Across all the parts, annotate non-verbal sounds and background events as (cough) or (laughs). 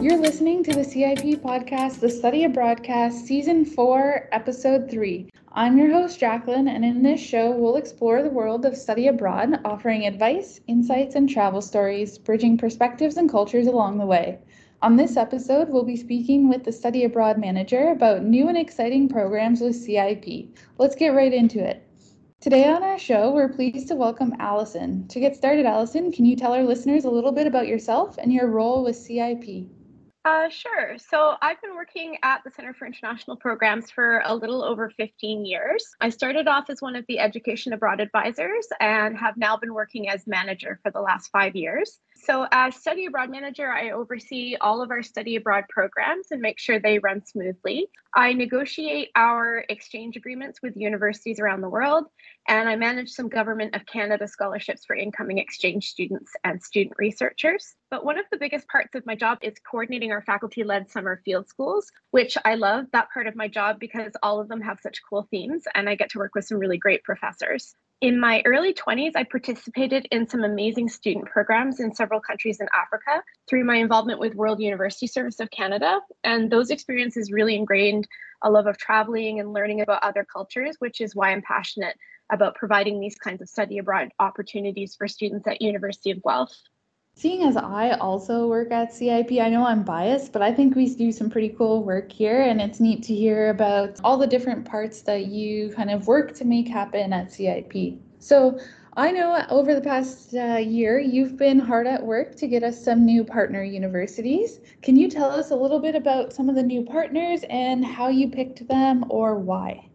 You're listening to the CIP podcast, the Study Abroadcast, Season 4, Episode 3. I'm your host, Jacqueline, and in this show, we'll explore the world of study abroad, offering advice, insights, and travel stories, bridging perspectives and cultures along the way. On this episode, we'll be speaking with the Study Abroad Manager about new and exciting programs with CIP. Let's get right into it. Today on our show, we're pleased to welcome Allison. To get started, Allison, can you tell our listeners a little bit about yourself and your role with CIP? Uh, sure. So I've been working at the Center for International Programs for a little over 15 years. I started off as one of the education abroad advisors and have now been working as manager for the last five years. So, as study abroad manager, I oversee all of our study abroad programs and make sure they run smoothly. I negotiate our exchange agreements with universities around the world, and I manage some Government of Canada scholarships for incoming exchange students and student researchers. But one of the biggest parts of my job is coordinating our faculty led summer field schools, which I love that part of my job because all of them have such cool themes, and I get to work with some really great professors. In my early 20s, I participated in some amazing student programs in several countries in Africa through my involvement with World University Service of Canada. And those experiences really ingrained a love of traveling and learning about other cultures, which is why I'm passionate about providing these kinds of study abroad opportunities for students at University of Guelph. Seeing as I also work at CIP, I know I'm biased, but I think we do some pretty cool work here, and it's neat to hear about all the different parts that you kind of work to make happen at CIP. So, I know over the past uh, year you've been hard at work to get us some new partner universities. Can you tell us a little bit about some of the new partners and how you picked them or why?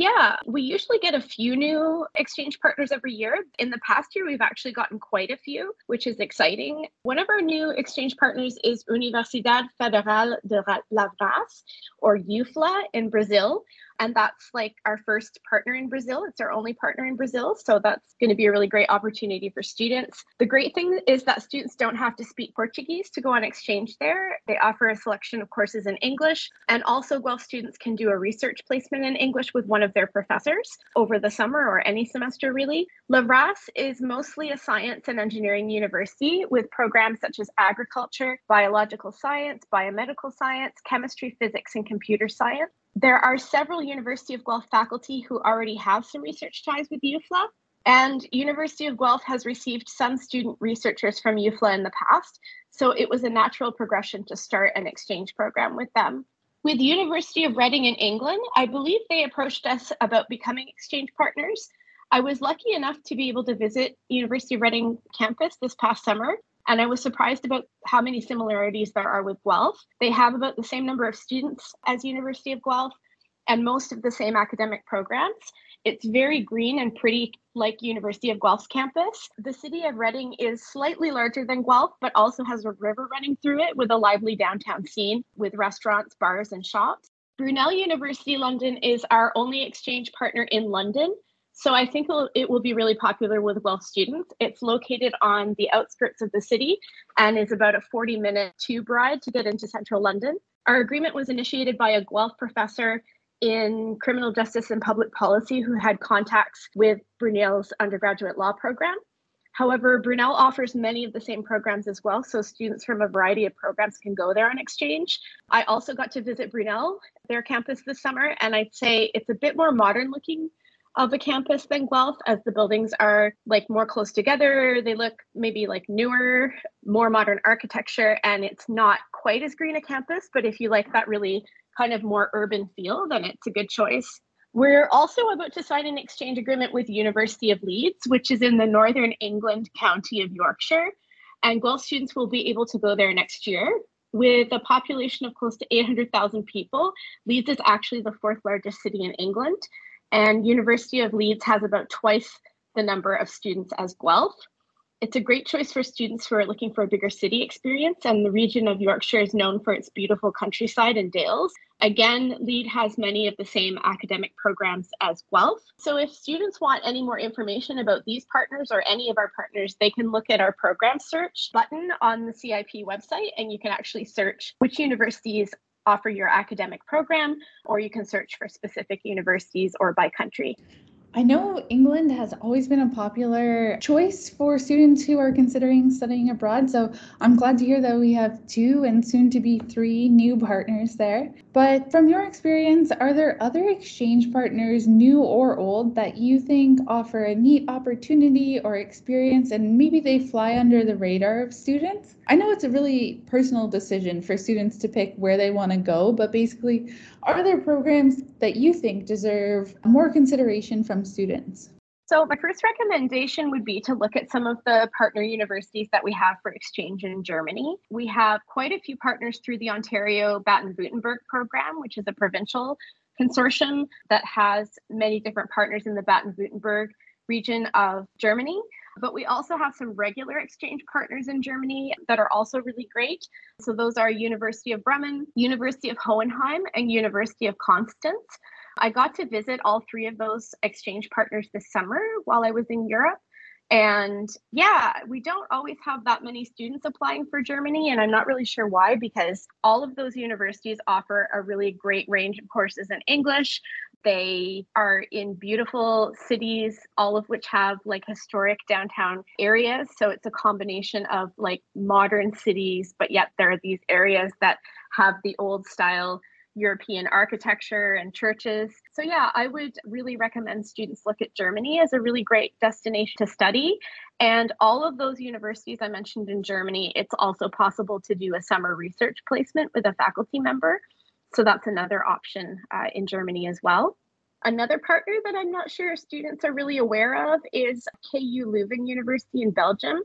Yeah, we usually get a few new exchange partners every year. In the past year, we've actually gotten quite a few, which is exciting. One of our new exchange partners is Universidade Federal de Lavras, or UFLA in Brazil and that's like our first partner in Brazil. It's our only partner in Brazil. So that's going to be a really great opportunity for students. The great thing is that students don't have to speak Portuguese to go on exchange there. They offer a selection of courses in English. And also, Guelph students can do a research placement in English with one of their professors over the summer or any semester, really. Lavras is mostly a science and engineering university with programs such as agriculture, biological science, biomedical science, chemistry, physics, and computer science. There are several University of Guelph faculty who already have some research ties with UFLA, and University of Guelph has received some student researchers from UFLA in the past, so it was a natural progression to start an exchange program with them. With University of Reading in England, I believe they approached us about becoming exchange partners. I was lucky enough to be able to visit University of Reading campus this past summer, and I was surprised about how many similarities there are with Guelph. They have about the same number of students as University of Guelph and most of the same academic programs. It's very green and pretty like University of Guelph's campus. The city of Reading is slightly larger than Guelph, but also has a river running through it with a lively downtown scene with restaurants, bars, and shops. Brunel University London is our only exchange partner in London. So I think it will be really popular with Guelph students. It's located on the outskirts of the city and is about a 40 minute tube ride to get into central London. Our agreement was initiated by a Guelph professor in criminal justice and public policy who had contacts with Brunel's undergraduate law program. However, Brunel offers many of the same programs as well, so students from a variety of programs can go there on exchange. I also got to visit Brunel, their campus this summer, and I'd say it's a bit more modern looking of a campus than Guelph, as the buildings are like more close together. They look maybe like newer, more modern architecture, and it's not quite as green a campus. But if you like that really kind of more urban feel, then it's a good choice. We're also about to sign an exchange agreement with University of Leeds, which is in the northern England county of Yorkshire. And Guelph students will be able to go there next year. With a population of close to 800,000 people, Leeds is actually the fourth largest city in England and University of Leeds has about twice the number of students as Guelph. It's a great choice for students who are looking for a bigger city experience, and the region of Yorkshire is known for its beautiful countryside and dales. Again, Leeds has many of the same academic programs as Guelph. So, if students want any more information about these partners or any of our partners, they can look at our program search button on the CIP website, and you can actually search which universities offer your academic program, or you can search for specific universities or by country. I know England has always been a popular choice for students who are considering studying abroad. So I'm glad to hear that we have two and soon to be three new partners there. But from your experience, are there other exchange partners, new or old, that you think offer a neat opportunity or experience and maybe they fly under the radar of students? I know it's a really personal decision for students to pick where they want to go, but basically, are there programs that you think deserve more consideration from students? So, my first recommendation would be to look at some of the partner universities that we have for exchange in Germany. We have quite a few partners through the Ontario Baden Württemberg program, which is a provincial consortium that has many different partners in the Baden Württemberg region of Germany. But we also have some regular exchange partners in Germany that are also really great. So those are University of Bremen, University of Hohenheim, and University of Constance. I got to visit all three of those exchange partners this summer while I was in Europe. And yeah, we don't always have that many students applying for Germany. And I'm not really sure why, because all of those universities offer a really great range of courses in English. They are in beautiful cities, all of which have like historic downtown areas. So it's a combination of like modern cities, but yet there are these areas that have the old style European architecture and churches. So, yeah, I would really recommend students look at Germany as a really great destination to study. And all of those universities I mentioned in Germany, it's also possible to do a summer research placement with a faculty member. So that's another option uh, in Germany as well. Another partner that I'm not sure students are really aware of is KU Leuven University in Belgium.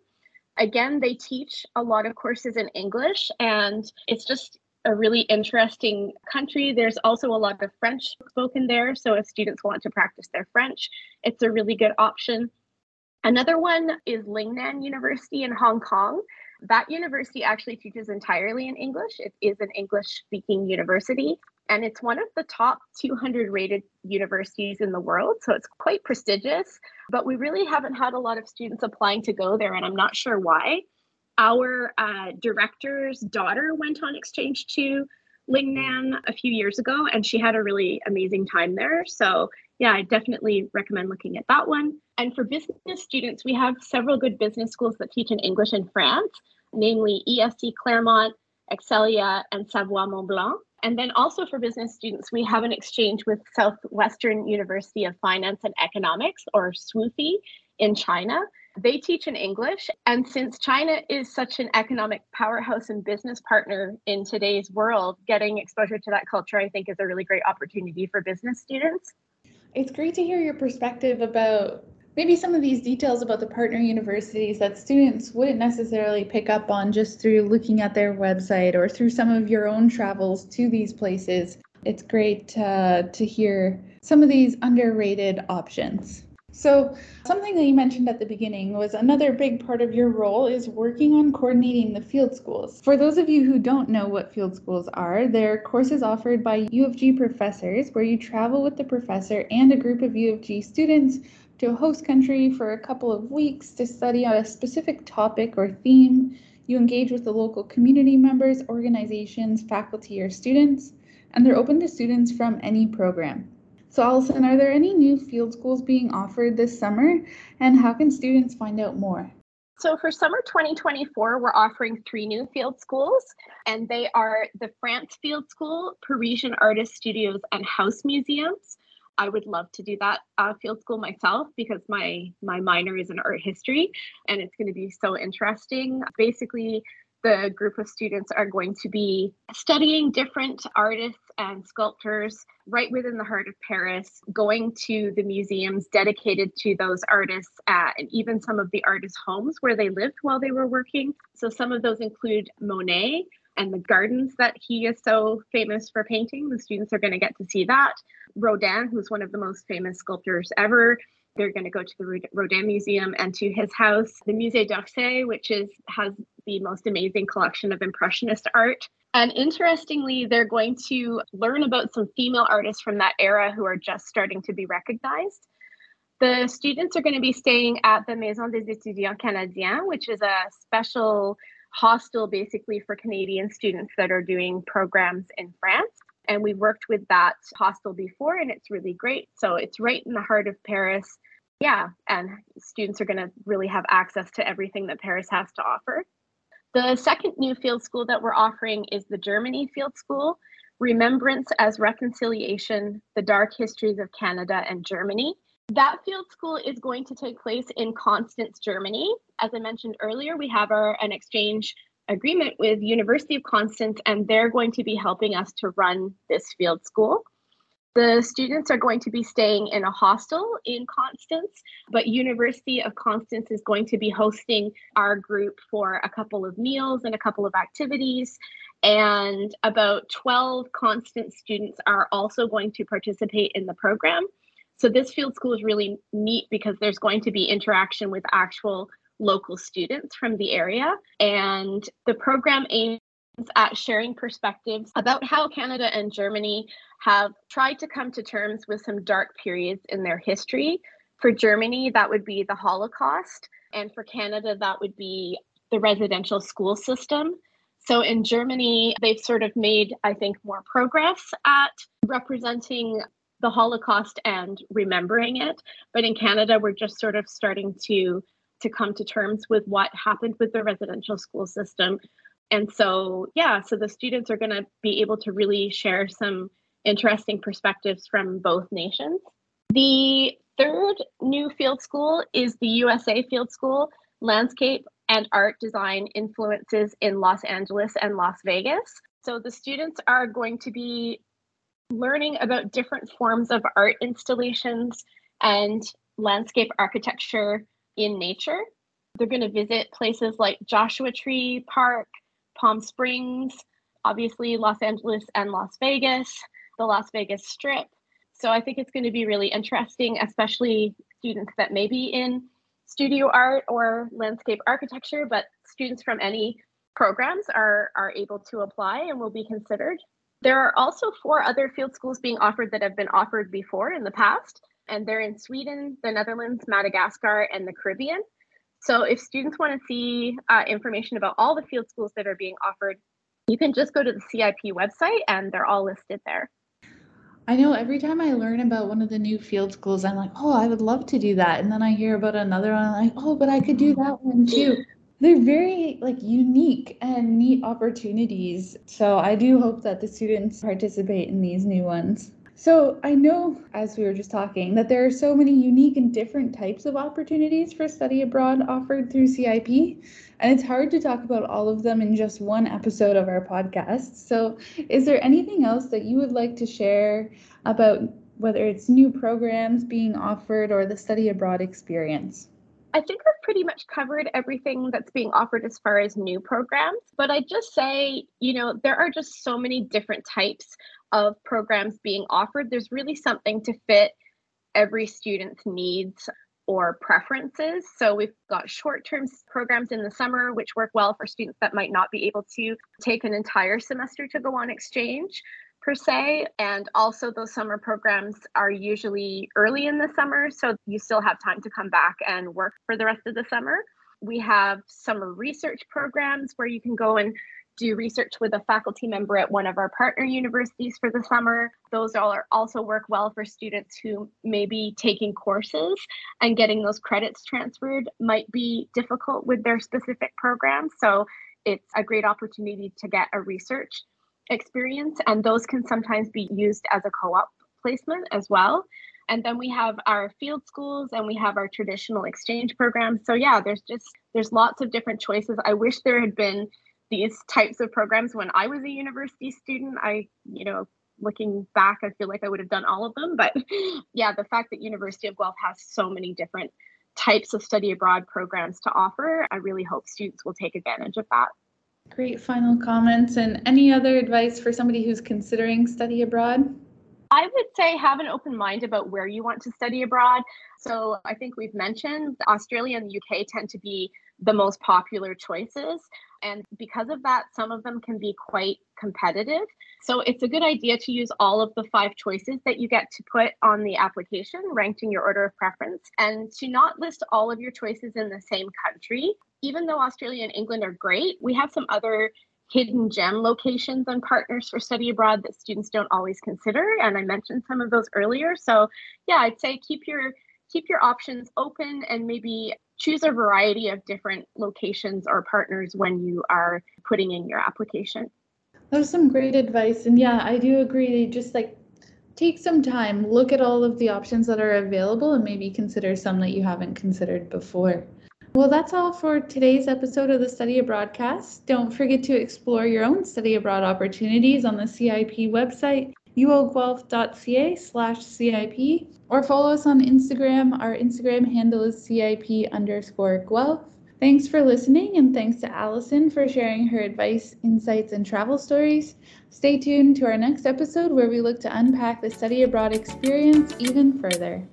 Again, they teach a lot of courses in English, and it's just a really interesting country. There's also a lot of French spoken there. So if students want to practice their French, it's a really good option. Another one is Lingnan University in Hong Kong. That university actually teaches entirely in English. It is an English speaking university, and it's one of the top 200 rated universities in the world. So it's quite prestigious, but we really haven't had a lot of students applying to go there, and I'm not sure why. Our uh, director's daughter went on exchange to Lingnan a few years ago, and she had a really amazing time there. So, yeah, I definitely recommend looking at that one. And for business students, we have several good business schools that teach in English in France, namely ESC Clermont, Excelia, and Savoie Mont Blanc. And then also for business students, we have an exchange with Southwestern University of Finance and Economics, or SWUFE, in China. They teach in English. And since China is such an economic powerhouse and business partner in today's world, getting exposure to that culture, I think, is a really great opportunity for business students. It's great to hear your perspective about maybe some of these details about the partner universities that students wouldn't necessarily pick up on just through looking at their website or through some of your own travels to these places. It's great uh, to hear some of these underrated options. So, something that you mentioned at the beginning was another big part of your role is working on coordinating the field schools. For those of you who don't know what field schools are, they're courses offered by U of G professors where you travel with the professor and a group of U of G students to a host country for a couple of weeks to study on a specific topic or theme. You engage with the local community members, organizations, faculty, or students, and they're open to students from any program. So, Allison, are there any new field schools being offered this summer, and how can students find out more? So, for summer 2024, we're offering three new field schools, and they are the France Field School, Parisian Artist Studios, and House Museums. I would love to do that uh, field school myself because my my minor is in art history, and it's going to be so interesting. Basically, the group of students are going to be studying different artists and sculptors right within the heart of Paris, going to the museums dedicated to those artists uh, and even some of the artists' homes where they lived while they were working. So some of those include Monet and the gardens that he is so famous for painting. The students are going to get to see that. Rodin, who's one of the most famous sculptors ever, they're going to go to the Rodin Museum and to his house, the Musée d'Orsay, which is has the most amazing collection of Impressionist art. And interestingly, they're going to learn about some female artists from that era who are just starting to be recognized. The students are going to be staying at the Maison des Étudiants Canadiens, which is a special hostel basically for Canadian students that are doing programs in France. And we've worked with that hostel before and it's really great. So it's right in the heart of Paris. Yeah, and students are going to really have access to everything that Paris has to offer. The second new field school that we're offering is the Germany Field School Remembrance as Reconciliation The Dark Histories of Canada and Germany. That field school is going to take place in Constance, Germany. As I mentioned earlier, we have our an exchange agreement with University of Constance, and they're going to be helping us to run this field school. The students are going to be staying in a hostel in Constance, but University of Constance is going to be hosting our group for a couple of meals and a couple of activities. And about 12 Constance students are also going to participate in the program. So this field school is really neat because there's going to be interaction with actual local students from the area. And the program aims at sharing perspectives about how Canada and Germany have tried to come to terms with some dark periods in their history. For Germany, that would be the Holocaust. And for Canada, that would be the residential school system. So in Germany, they've sort of made, I think, more progress at representing the Holocaust and remembering it. But in Canada, we're just sort of starting to to come to terms with what happened with the residential school system. And so, yeah, so the students are going to be able to really share some interesting perspectives from both nations. The third new field school is the USA Field School Landscape and Art Design Influences in Los Angeles and Las Vegas. So the students are going to be learning about different forms of art installations and landscape architecture in nature. They're going to visit places like Joshua Tree Park, Palm Springs, obviously Los Angeles and Las Vegas, the Las Vegas Strip. So I think it's going to be really interesting, especially students that may be in studio art or landscape architecture, but students from any programs are, are able to apply and will be considered. There are also four other field schools being offered that have been offered before in the past, and they're in Sweden, the Netherlands, Madagascar, and the Caribbean. So if students want to see uh, information about all the field schools that are being offered, you can just go to the CIP website and they're all listed there. I know every time I learn about one of the new field schools, I'm like, oh, I would love to do that. And then I hear about another one, I'm like, oh, but I could do that one too they're very like unique and neat opportunities. So I do hope that the students participate in these new ones. So I know, as we were just talking, that there are so many unique and different types of opportunities for study abroad offered through CIP, and it's hard to talk about all of them in just one episode of our podcast. So, is there anything else that you would like to share about whether it's new programs being offered or the study abroad experience? I think I've pretty much covered everything that's being offered as far as new programs. But I just say, you know, there are just so many different types of programs being offered. There's really something to fit every student's needs or preferences. So we've got short term programs in the summer, which work well for students that might not be able to take an entire semester to go on exchange per se. And also, those summer programs are usually early in the summer. So you still have time to come back and work for the rest of the summer. We have summer research programs where you can go and do research with a faculty member at one of our partner universities for the summer. Those all are also work well for students who may be taking courses and getting those credits transferred might be difficult with their specific program. So it's a great opportunity to get a research experience, and those can sometimes be used as a co op placement as well. And then we have our field schools and we have our traditional exchange programs. So yeah, there's just there's lots of different choices. I wish there had been these types of programs when I was a university student. I, you know, looking back, I feel like I would have done all of them. But (laughs) yeah, the fact that University of Guelph has so many different types of study abroad programs to offer, I really hope students will take advantage of that. Great final comments. And any other advice for somebody who's considering study abroad? I would say have an open mind about where you want to study abroad. So I think we've mentioned Australia and the UK tend to be the most popular choices. And because of that, some of them can be quite competitive. So it's a good idea to use all of the five choices that you get to put on the application, ranked in your order of preference, and to not list all of your choices in the same country even though Australia and England are great, we have some other hidden gem locations and partners for study abroad that students don't always consider. And I mentioned some of those earlier. So yeah, I'd say keep your keep your options open and maybe choose a variety of different locations or partners when you are putting in your application. That was some great advice. And yeah, I do agree. Just like take some time, look at all of the options that are available, and maybe consider some that you haven't considered before. Well, that's all for today's episode of the Study Abroadcast. Don't forget to explore your own study abroad opportunities on the CIP website, uoguelph.ca slash CIP, or follow us on Instagram. Our Instagram handle is CIP underscore Guelph. Thanks for listening, and thanks to Allison for sharing her advice, insights, and travel stories. Stay tuned to our next episode where we look to unpack the study abroad experience even further.